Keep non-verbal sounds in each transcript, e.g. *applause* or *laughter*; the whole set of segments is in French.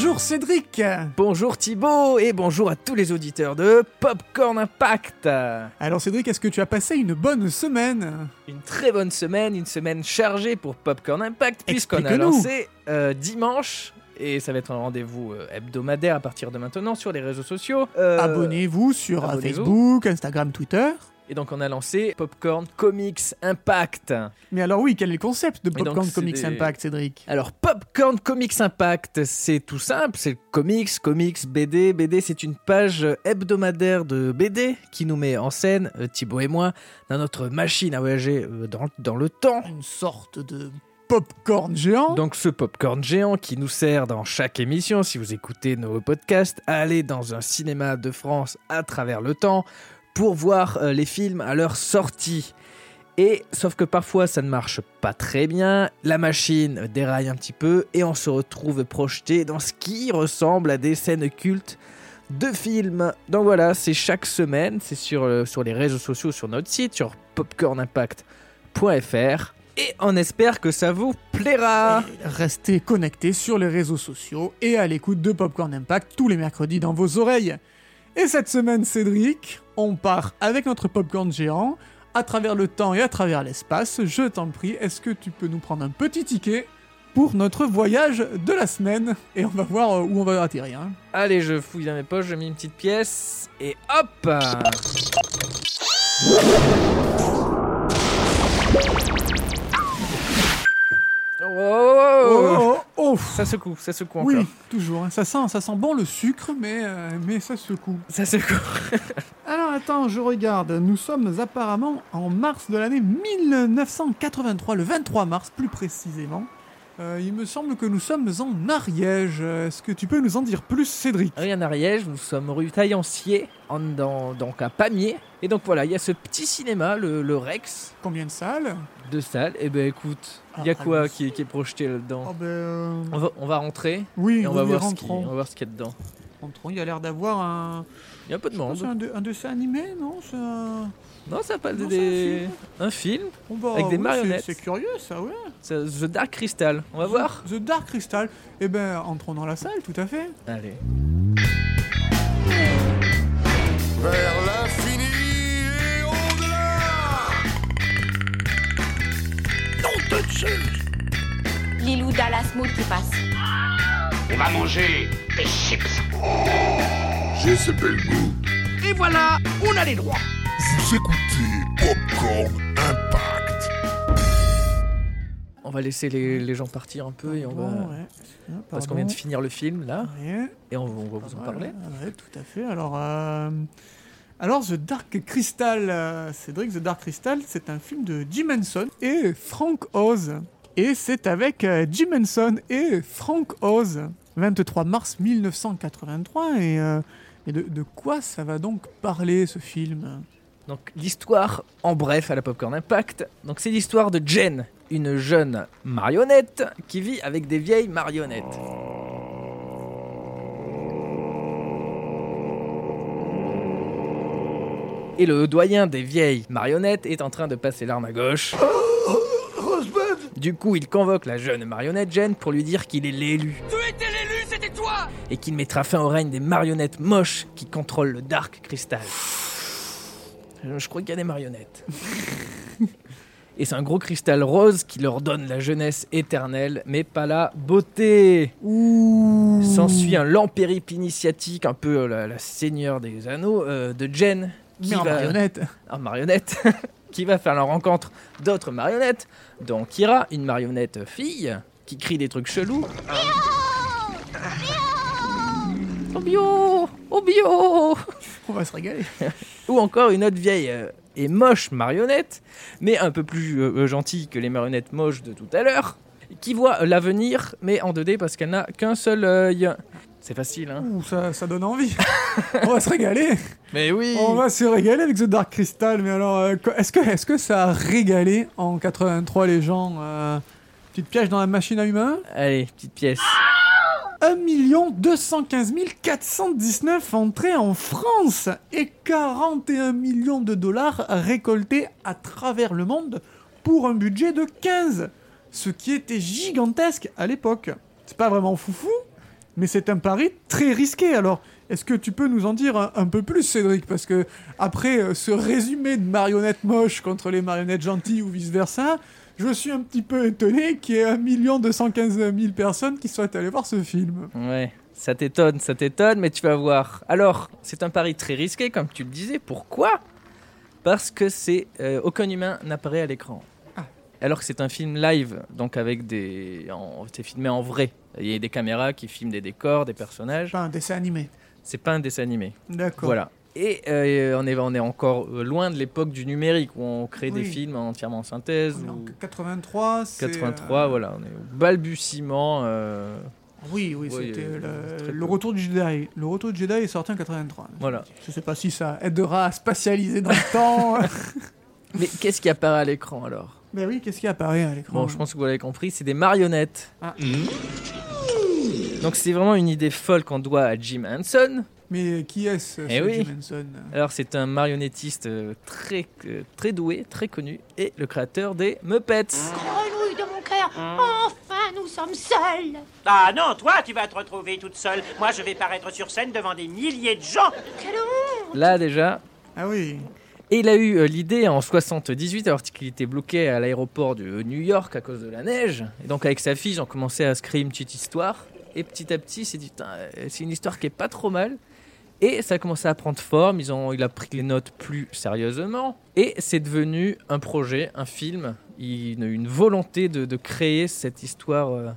Bonjour Cédric Bonjour Thibaut et bonjour à tous les auditeurs de Popcorn Impact. Alors Cédric, est-ce que tu as passé une bonne semaine Une très bonne semaine, une semaine chargée pour Popcorn Impact puisqu'on a lancé euh, dimanche et ça va être un rendez-vous euh, hebdomadaire à partir de maintenant sur les réseaux sociaux. Euh, Abonnez-vous sur. Facebook, Instagram, Twitter. Et donc on a lancé Popcorn Comics Impact. Mais alors oui, quel est le concept de donc, Popcorn Comics des- Impact, Cédric? Alors Popcorn Comics Impact, c'est tout simple, c'est le comics, comics, BD. BD, c'est une page hebdomadaire de BD qui nous met en scène, euh, Thibaut et moi, dans notre machine à voyager euh, dans, dans le temps. Une sorte de popcorn géant Donc ce popcorn géant qui nous sert dans chaque émission, si vous écoutez nos podcasts, à aller dans un cinéma de France à travers le temps pour voir euh, les films à leur sortie. Et sauf que parfois ça ne marche pas très bien, la machine déraille un petit peu et on se retrouve projeté dans ce qui ressemble à des scènes cultes de films. Donc voilà, c'est chaque semaine, c'est sur, euh, sur les réseaux sociaux, sur notre site, sur popcornimpact.fr. Et on espère que ça vous plaira. Restez connectés sur les réseaux sociaux et à l'écoute de Popcorn Impact tous les mercredis dans vos oreilles. Et cette semaine, Cédric, on part avec notre popcorn géant à travers le temps et à travers l'espace. Je t'en prie, est-ce que tu peux nous prendre un petit ticket pour notre voyage de la semaine? Et on va voir euh, où on va atterrir. hein. Allez, je fouille dans mes poches, je mets une petite pièce et hop Oh, Oh, oh, oh. Ça secoue, ça secoue encore. Oui, toujours. hein. Ça sent, ça sent bon le sucre, mais, euh, mais ça secoue. Ça secoue. *laughs* Alors attends, je regarde. Nous sommes apparemment en mars de l'année 1983, le 23 mars plus précisément. Euh, il me semble que nous sommes en Ariège. Est-ce que tu peux nous en dire plus, Cédric? Oui, en Ariège, nous sommes rue Taillancier, en, dans, donc à Pamiers. Et donc voilà, il y a ce petit cinéma, le, le Rex, Combien de salles? De salle. Et ben écoute, il y a Ah, quoi qui, est- qui est projeté Oh là-dedans ben... euh, on, va, on va rentrer Oui, et on va, voir ce qui- rentrons. on va voir ce qu'il y a dedans. Rentrons. Il y a l'air d'avoir un... Il y a un peu de monde. c'est un, de- un dessin animé, non? Un... Non, ça parle de Non, des... un film. Oh, bah, Avec des oui, marionnettes. C'est curieux, ça, ouais. C'est The Dark Crystal. On va voir The Dark Crystal. Eh ben, entrons dans la salle, tout à fait. Allez. vers l'infini et au-delà. Lilou Dallas Mood qui passe. On va manger des chips. J'ai ce bel goût. Et voilà, on a les droits. Vous écoutez Popcorn Impact. On va laisser les, les gens partir un peu et on va... Bon, ouais. Parce qu'on vient de finir le film là Ouais. et on, on va vous en parler. ouais, tout à fait. Alors, euh, alors The Dark Crystal, euh, Cédric, The Dark Crystal, c'est un film de Jim Henson et Frank Oz. Et c'est avec euh, Jim Henson et Frank Oz. 23 mars 1983. Et, et de, de quoi ça va donc parler ce film? Donc l'histoire en bref à la Popcorn Impact. Donc c'est l'histoire de Jen, une jeune marionnette qui vit avec des vieilles marionnettes. Et le doyen des vieilles marionnettes est en train de passer l'arme à gauche. Du coup, il convoque la jeune marionnette Jen pour lui dire qu'il est l'élu. Tu étais l'élu, c'était toi et qu'il mettra fin au règne des marionnettes moches qui contrôlent le Dark Crystal. Je crois qu'il y a des marionnettes. et c'est un gros cristal rose qui leur donne la jeunesse éternelle, mais pas la beauté. S'ensuit un lent périple initiatique, un peu euh, la, la seigneur des anneaux, euh, de Jen, qui Mais en va, marionnette. *laughs* en marionnette, *laughs* qui va faire la rencontre d'autres marionnettes, dont Kira, une marionnette fille, qui crie des trucs chelous. Oh bio Oh bio On va se régaler. *laughs* Ou encore une autre vieille euh, et moche marionnette, mais un peu plus euh, euh, gentille que les marionnettes moches de tout à l'heure, qui voit l'avenir, mais en 2D parce qu'elle n'a qu'un seul œil. C'est facile, hein Ouh, ça, ça donne envie. *laughs* On va se régaler. Mais oui On va se régaler avec The Dark Crystal, mais alors, euh, est-ce que, est que ça a régalé en 83 les gens euh, Petite piège dans la machine à humains? Allez, petite pièce. 1 215 419 entrées en France et 41 millions de dollars récoltés à travers le monde pour un budget de 15, ce qui était gigantesque à l'époque. C'est pas vraiment foufou, Mais c'est un pari très risqué. Alors, est-ce que tu peux nous en dire un, peu plus, Cédric? Parce que après euh, ce résumé de marionnettes moches contre les marionnettes gentilles ou vice-versa, je suis un petit peu étonné qu'il y ait 1 215 000 personnes qui soient allées voir ce film. Ouais, ça t'étonne, ça t'étonne, mais tu vas voir. Alors, c'est un pari très risqué, comme tu le disais. Pourquoi? Parce que c'est euh, aucun humain n'apparaît à l'écran. Ah. Alors que c'est un film live, donc avec des, c'est filmé en vrai. Il y a des caméras qui filment des décors, des personnages. Pas un dessin animé. C'est pas un dessin animé. D'accord. Voilà. Et euh, on, est, on est encore euh, loin de l'époque du numérique où on crée des Oui. films entièrement en synthèse. En ou 83, c'est... 83, euh, voilà, on est au balbutiement. euh, Oui, oui, Oui, c'était le, retour du Jedi. Le retour du Jedi est sorti en 83. Voilà. Je sais pas si ça aidera à spatialiser dans le *laughs* temps. Mais qu'est-ce qui apparaît à l'écran alors? Mais oui, qu'est-ce qui apparaît à l'écran Bon, je pense que vous l'avez compris, c'est des marionnettes. Ah. Donc c'est vraiment une idée folle qu'on doit à Jim Henson. Mais qui est-ce, Eh ce oui. Jim Henson Alors c'est un marionnettiste euh, très, euh, très doué, très connu, et le créateur des Muppets. Grenouille de mon cœur, enfin nous sommes seuls. Ah non, toi, tu vas te retrouver toute seule. Moi, je vais paraître sur scène devant des milliers de gens. Quelle honte Là déjà. Ah oui. Et il a eu euh, l'idée en 78, alors qu'il était bloqué à l'aéroport de New York à cause de la neige. Et donc avec sa fille, ils ont commencé à se créer une petite histoire. Et petit à petit, il s'est dit, c'est une histoire qui est pas trop mal. Et ça a commencé à prendre forme, ils ont, il a pris les notes plus sérieusement. Et c'est devenu un projet, un film, une, une volonté de, de créer cette histoire, euh,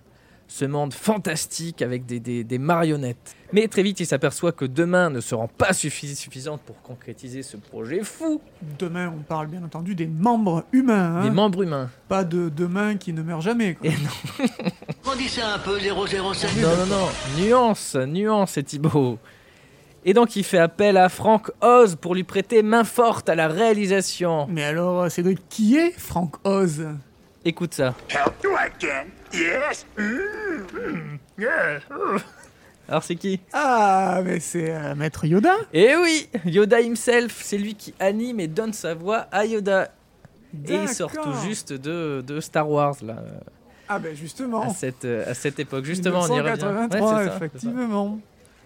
ce monde fantastique avec des, des- des marionnettes. Mais très vite, il s'aperçoit que demain ne seront pas suffi- suffisantes pour concrétiser ce projet fou. Demain, on parle bien entendu des membres humains. hein. Des membres humains. Pas de demain qui ne meurt jamais. quoi. Et Grandissez *laughs* un peu, 005. Non, non, non. Nuance, nuance, c'est Thibaut. Et donc, il fait appel à Frank Oz pour lui prêter main forte à la réalisation. Mais alors, euh, Cédric, qui est Frank Oz? Écoute ça. Help you again? Yes? Alors, c'est qui? Ah, mais c'est euh, Maître Yoda Eh oui Yoda himself, c'est lui qui anime et donne sa voix à Yoda. Et il sort tout juste de, de Star Wars, là, Ah ben justement. à cette, euh, à cette époque. Justement, on y revient. Ouais, 1983, c'est ça, c'est ça. effectivement.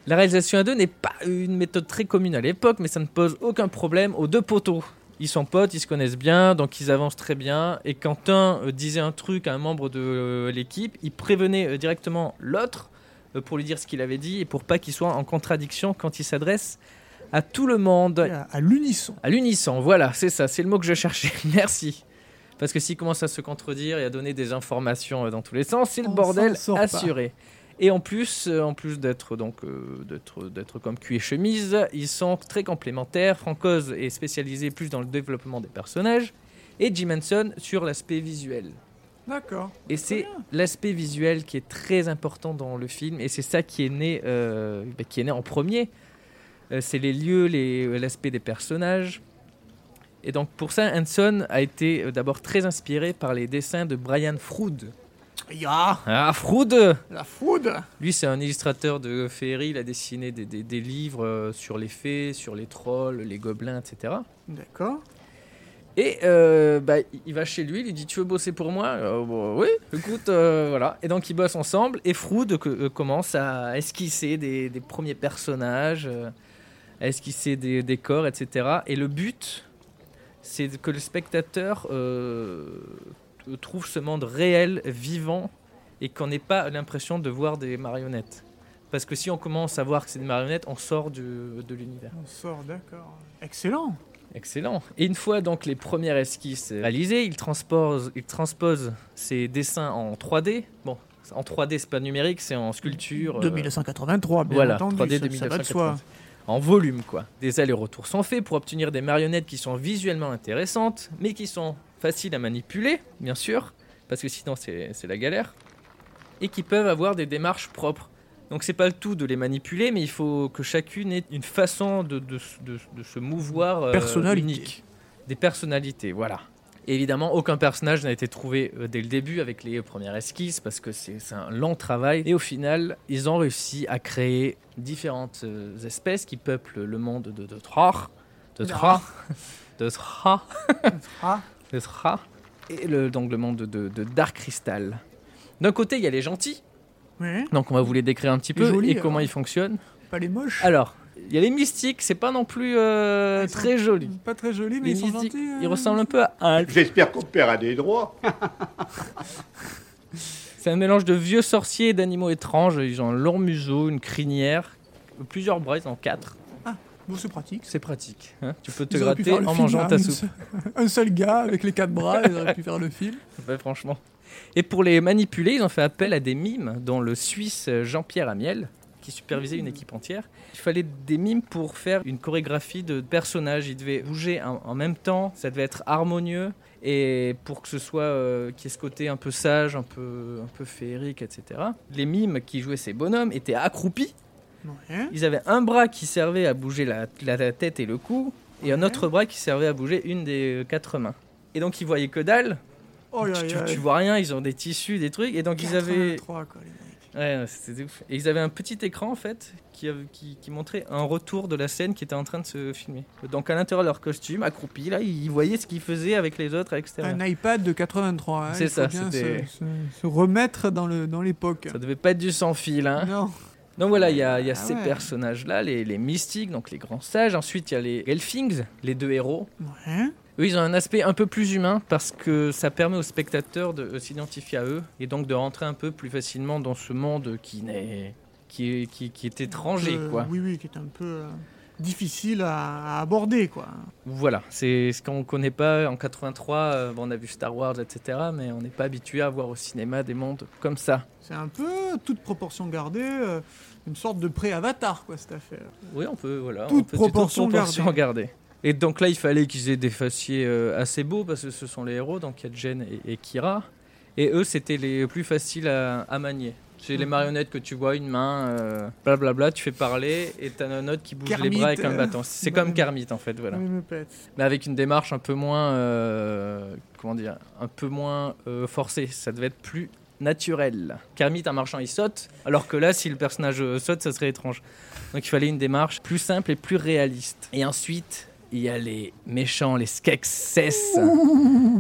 La réalisation à deux n'est pas une méthode très commune à l'époque, mais ça ne pose aucun problème aux deux poteaux. Ils sont potes, ils se connaissent bien, donc ils avancent très bien. Et quand un euh, disait un truc à un membre de euh, l'équipe, il prévenait euh, directement l'autre pour lui dire ce qu'il avait dit et pour pas qu'il soit en contradiction quand il s'adresse à tout le monde. À, à l'unisson. À l'unisson, voilà, c'est ça, c'est le mot que je cherchais. *laughs* Merci. Parce que s'il commence à se contredire et à donner des informations dans tous les sens, c'est le On bordel pas. Et en plus, euh, en plus d'être donc euh, d'être d'être comme cul et chemise, ils sont très complémentaires. Frank Oz est spécialisé plus dans le développement des personnages et Jim Henson sur l'aspect visuel. D'accord. Et c'est l'aspect visuel qui est très important dans le film, et c'est ça qui est né, euh, bah, qui est né en premier. C'est les lieux, les- l'aspect des personnages. Et donc pour ça, Hanson a été d'abord très inspiré par les dessins de Brian Froud. Ah, Froud la foudre Lui, c'est un illustrateur de féerie. Il a dessiné des, des- des livres euh, sur les fées, sur les trolls, les gobelins, etc. D'accord. Et euh, bah, il va chez lui, il lui dit Tu veux bosser pour moi? Euh, bah, Oui, écoute, euh, voilà. Et donc ils bossent ensemble et Froud que- euh, commence à esquisser des, des premiers personnages, à esquisser des décors, etc. Et le but, c'est que le spectateur trouve ce monde réel, vivant, et qu'on n'ait pas l'impression de voir des marionnettes. Parce que si on commence à voir que c'est des marionnettes, on sort du- de l'univers. On sort, d'accord. Excellent. Excellent. Et une fois donc les premières esquisses réalisées, il transpose, il transpose ses dessins en 3D. Bon, en 3D, c'est pas numérique, c'est en sculpture. euh, 2183, bien voilà, entendu. 3D ça- ça va de 1980. soi. En volume, quoi. Des allers-retours sont faits pour obtenir des marionnettes qui sont visuellement intéressantes, mais qui sont faciles à manipuler, bien sûr, parce que sinon c'est c'est la galère, et qui peuvent avoir des démarches propres. Donc c'est pas le tout de les manipuler, mais il faut que chacune ait une façon de, de, de- de se mouvoir euh, Personnalité. unique. Des personnalités, voilà. Et évidemment, aucun personnage n'a été trouvé euh, dès le début avec les premières esquisses parce que c'est c'est un long travail. Et au final, ils ont réussi à créer différentes euh, espèces qui peuplent le monde de, de Thrar. De Thrar. De Thrar. Thrar. Et le, donc le monde de, de Dark Crystal. D'un côté, il y a les gentils Ouais. Donc on va vous les décrire un petit Et peu joli, et comment alors. ils fonctionnent. Pas les moches. Alors, il y a les mystiques, c'est pas non plus euh, Ils très joli. Pas très jolis, mais Les ils sont gentils. ils euh. ressemblent un peu à Alf. J'espère qu'on paiera des droits. *laughs* C'est un mélange de vieux sorciers et d'animaux étranges. Ils ont un long museau, une crinière, plusieurs bras, ils en ont quatre. Bon, c'est pratique. C'est pratique. hein. tu peux te Ils gratter en mangeant à ta soupe. *laughs* Un seul gars avec les quatre bras, ils auraient pu faire le film. *laughs* Ouais, franchement. Et pour les manipuler, ils ont fait appel à des mimes, dont le Suisse Jean-Pierre Amiel, qui supervisait une équipe entière. Il fallait des mimes pour faire une chorégraphie de personnages. Ils devaient bouger en, même temps, ça devait être harmonieux. Et pour que ce soit, euh, qu'il y ait ce côté un peu sage, un peu, un peu féerique, etc. Les mimes qui jouaient ces bonhommes étaient accroupis. Ouais. Ils avaient un bras qui servait à bouger la, la- la tête et le cou, et un autre bras qui servait à bouger une des euh, quatre mains. Et donc ils voyaient que dalle, Oh, tu, tu- tu vois rien, ils ont des tissus, des trucs, et donc ils avaient. 83, quoi, les mecs. Ouais, c'était ouf. Et ils avaient un petit écran en fait qui, avait- qui, qui montrait un retour de la scène qui était en train de se filmer. Donc à l'intérieur de leur costume, accroupis, là, ils voyaient ce qu'ils faisaient avec les autres à l'extérieur. Un iPad de 83. hein, C'est ça, c'était- se, se- se remettre dans l'époque. Ça devait pas être du sans fil, hein. Non. Donc voilà, il y a, il y a Ah ces ouais. personnages-là, les, les mystiques, donc les grands sages. Ensuite, il y a les Elfings, les deux héros. Ouais. Eux, ils ont un aspect un peu plus humain parce que ça permet aux spectateurs de euh, s'identifier à eux et donc de rentrer un peu plus facilement dans ce monde qui n'est qui est, qui, qui est étranger, Euh, quoi. Oui, oui, qui est un peu euh, difficile à, à aborder, quoi. Voilà, c'est ce qu'on connaît pas en 83. euh, bon, on a vu Star Wars, etc., mais on n'est pas habitué à voir au cinéma des mondes comme ça. C'est un peu, toute proportion gardée, euh, une sorte de pré-avatar, quoi, cette affaire. Oui, on peut, voilà, Toute on peut proportion gardée. Et donc là, il fallait qu'ils aient des faciès euh, assez beaux parce que ce sont les héros, donc il y a Jen et, et Kira. Et eux, c'était les plus faciles à, à manier. C'est les marionnettes que tu vois, une main, euh, blablabla, tu fais parler et t'as un autre qui bouge Kermit, les bras avec un euh, bâton. C'est bah, comme Kermit en fait, voilà. Mais avec une démarche un peu moins, euh, comment dire, un peu moins euh, forcée. Ça devait être plus naturel. Kermit, un marchand, il saute, alors que là, si le personnage euh, saute, ça serait étrange. Donc il fallait une démarche plus simple et plus réaliste. Et ensuite, il y a les méchants, les Skeksis.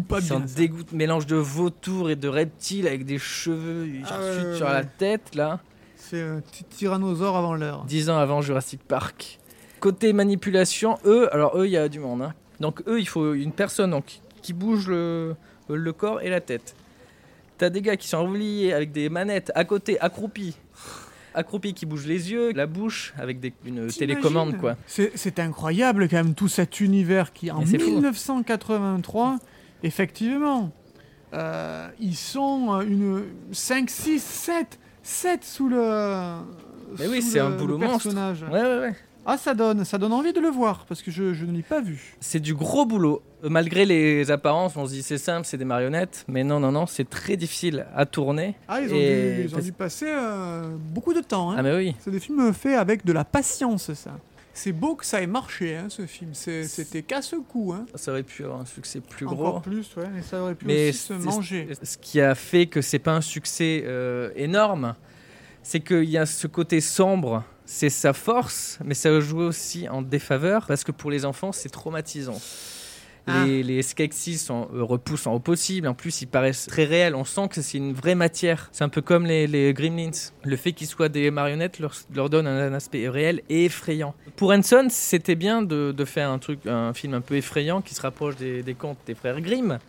Pas Ils sont dégoût- mélange de vautours et de reptiles avec des cheveux Ah sur la tête, là. C'est un petit tyrannosaure avant l'heure. Dix ans avant Jurassic Park. Côté manipulation, eux, alors eux, il y a du monde. hein. Donc eux, il faut une personne donc, qui bouge le, le corps et la tête. T'as des gars qui sont reliés avec des manettes à côté, accroupis. Accroupis qui bougent les yeux, la bouche, avec des, une télécommande, quoi. C'est c'est incroyable quand même tout cet univers qui en Mais c'est fou. 1983, effectivement, euh, ils sont euh, une 5, 6, 7, 7 sous le. Mais oui, sous c'est le- un boulot monstre. personnage. Ouais, ouais, ouais. Ah, ça donne, ça donne envie de le voir parce que je, je ne l'ai pas vu. C'est du gros boulot. Malgré les apparences, on se dit c'est simple, c'est des marionnettes. Mais non, non, non, c'est très difficile à tourner. Ah, ils ont, Et dû, ils ont parce- dû passer euh, beaucoup de temps. hein. Ah, mais oui. C'est des films faits avec de la patience, ça. C'est beau que ça ait marché, hein, ce film. C'était casse-cou, hein. Ça aurait pu avoir un succès plus gros. Encore plus, ouais, mais ça aurait pu Mais aussi se manger. Ce qui a fait que c'est pas un succès euh, énorme, c'est qu'il y a ce côté sombre, c'est sa force, mais ça joue aussi en défaveur parce que pour les enfants, c'est traumatisant. Ah. Les, les Skeksis sont euh, repoussants au possible. En plus, ils paraissent très réels. On sent que c'est une vraie matière. C'est un peu comme les, les Gremlins. Le fait qu'ils soient des marionnettes leur, leur donne un, un aspect réel et effrayant. Pour Henson, c'était bien de, de faire un truc, un film un peu effrayant qui se rapproche des, des contes des frères Grimm.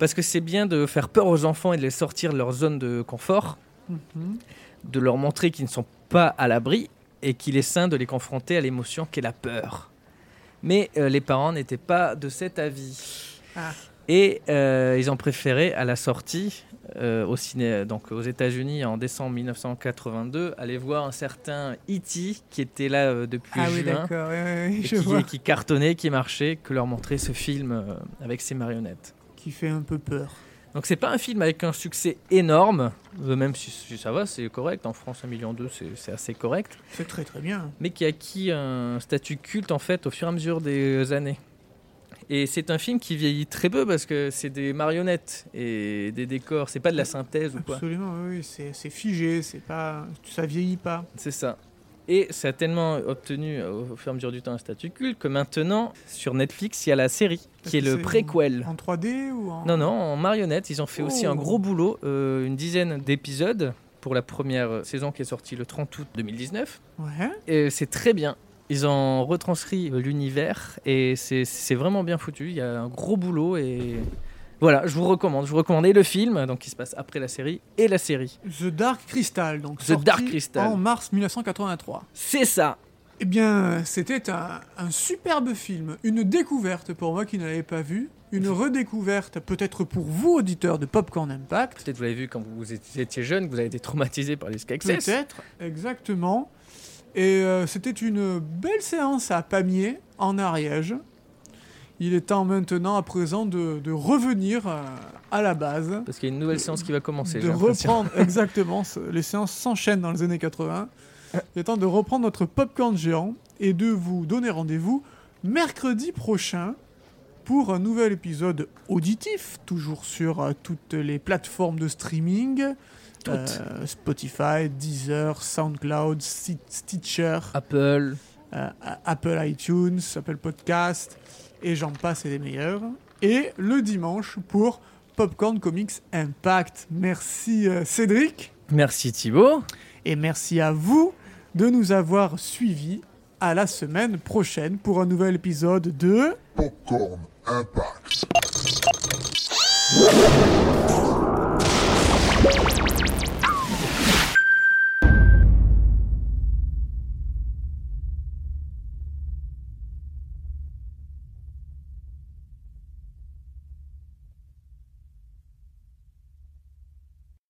Parce que c'est bien de faire peur aux enfants et de les sortir de leur zone de confort, Mhm. De leur montrer qu'ils ne sont pas à l'abri et qu'il est sain de les confronter à l'émotion qu'est la peur. Mais euh, les parents n'étaient pas de cet avis. Ah. Et euh, ils ont préféré à la sortie euh, au ciné, donc aux États-Unis en décembre 1982, aller voir un certain E.T. qui était là euh, depuis Ah oui, juin et je qui, vois. qui cartonnait, qui marchait, que leur montrer ce film avec ses marionnettes. Qui fait un peu peur. Donc c'est pas un film avec un succès énorme, même si, si ça va, c'est correct. En France, 1,2 million, c'est c'est assez correct. C'est très très bien. Mais qui a acquis un statut culte en fait au fur et à mesure des années. Et c'est un film qui vieillit très peu parce que c'est des marionnettes et des décors. C'est pas de la synthèse ou quoi. Absolument, oui, c'est figé, c'est pas, ça vieillit pas. C'est ça. Et ça a tellement obtenu euh, au fur et à mesure du temps un statut culte que maintenant sur Netflix il y a la série qui est le préquel. En 3D ou en Non, non, en marionnette. Ils ont fait aussi Oh. un gros boulot, euh, une dizaine d'épisodes pour la première euh, saison qui est sortie le 30 août 2019. Ouais. Et c'est très bien. Ils ont retranscrit l'univers et c'est vraiment bien foutu. Il y a un gros boulot et voilà, je vous recommande. Je vous recommande et le film, donc qui se passe après la série, et la série. The Dark Crystal, donc The sorti Dark Crystal. en mars 1983. C'est ça. Eh bien, c'était un, un superbe film, une découverte pour moi qui ne l'avais pas vu, une *laughs* redécouverte peut-être pour vous, auditeurs de Popcorn Impact. Peut-être vous l'avez vu quand vous étiez jeune, que vous avez été traumatisé par les Skeksis. Peut-être, exactement. Et euh, c'était une belle séance à Pamiers, en Ariège. Il est temps maintenant, à présent, de, de revenir euh, à la base. Parce qu'il y a une nouvelle séance qui va commencer. de reprendre *laughs* exactement les séances s'enchaînent dans les années 80 il est temps de reprendre notre popcorn géant et de vous donner rendez-vous mercredi prochain pour un nouvel épisode auditif toujours sur euh, toutes les plateformes de streaming. Euh, Spotify, Deezer, SoundCloud, Sti- Stitcher, Apple. euh, Apple iTunes, Apple Podcast, et j'en passe et des meilleurs. Et le dimanche pour Popcorn Comics Impact. Merci euh, Cédric, Merci Thibaut. et merci à vous de nous avoir suivis. À la semaine prochaine pour un nouvel épisode de... Popcorn Impact.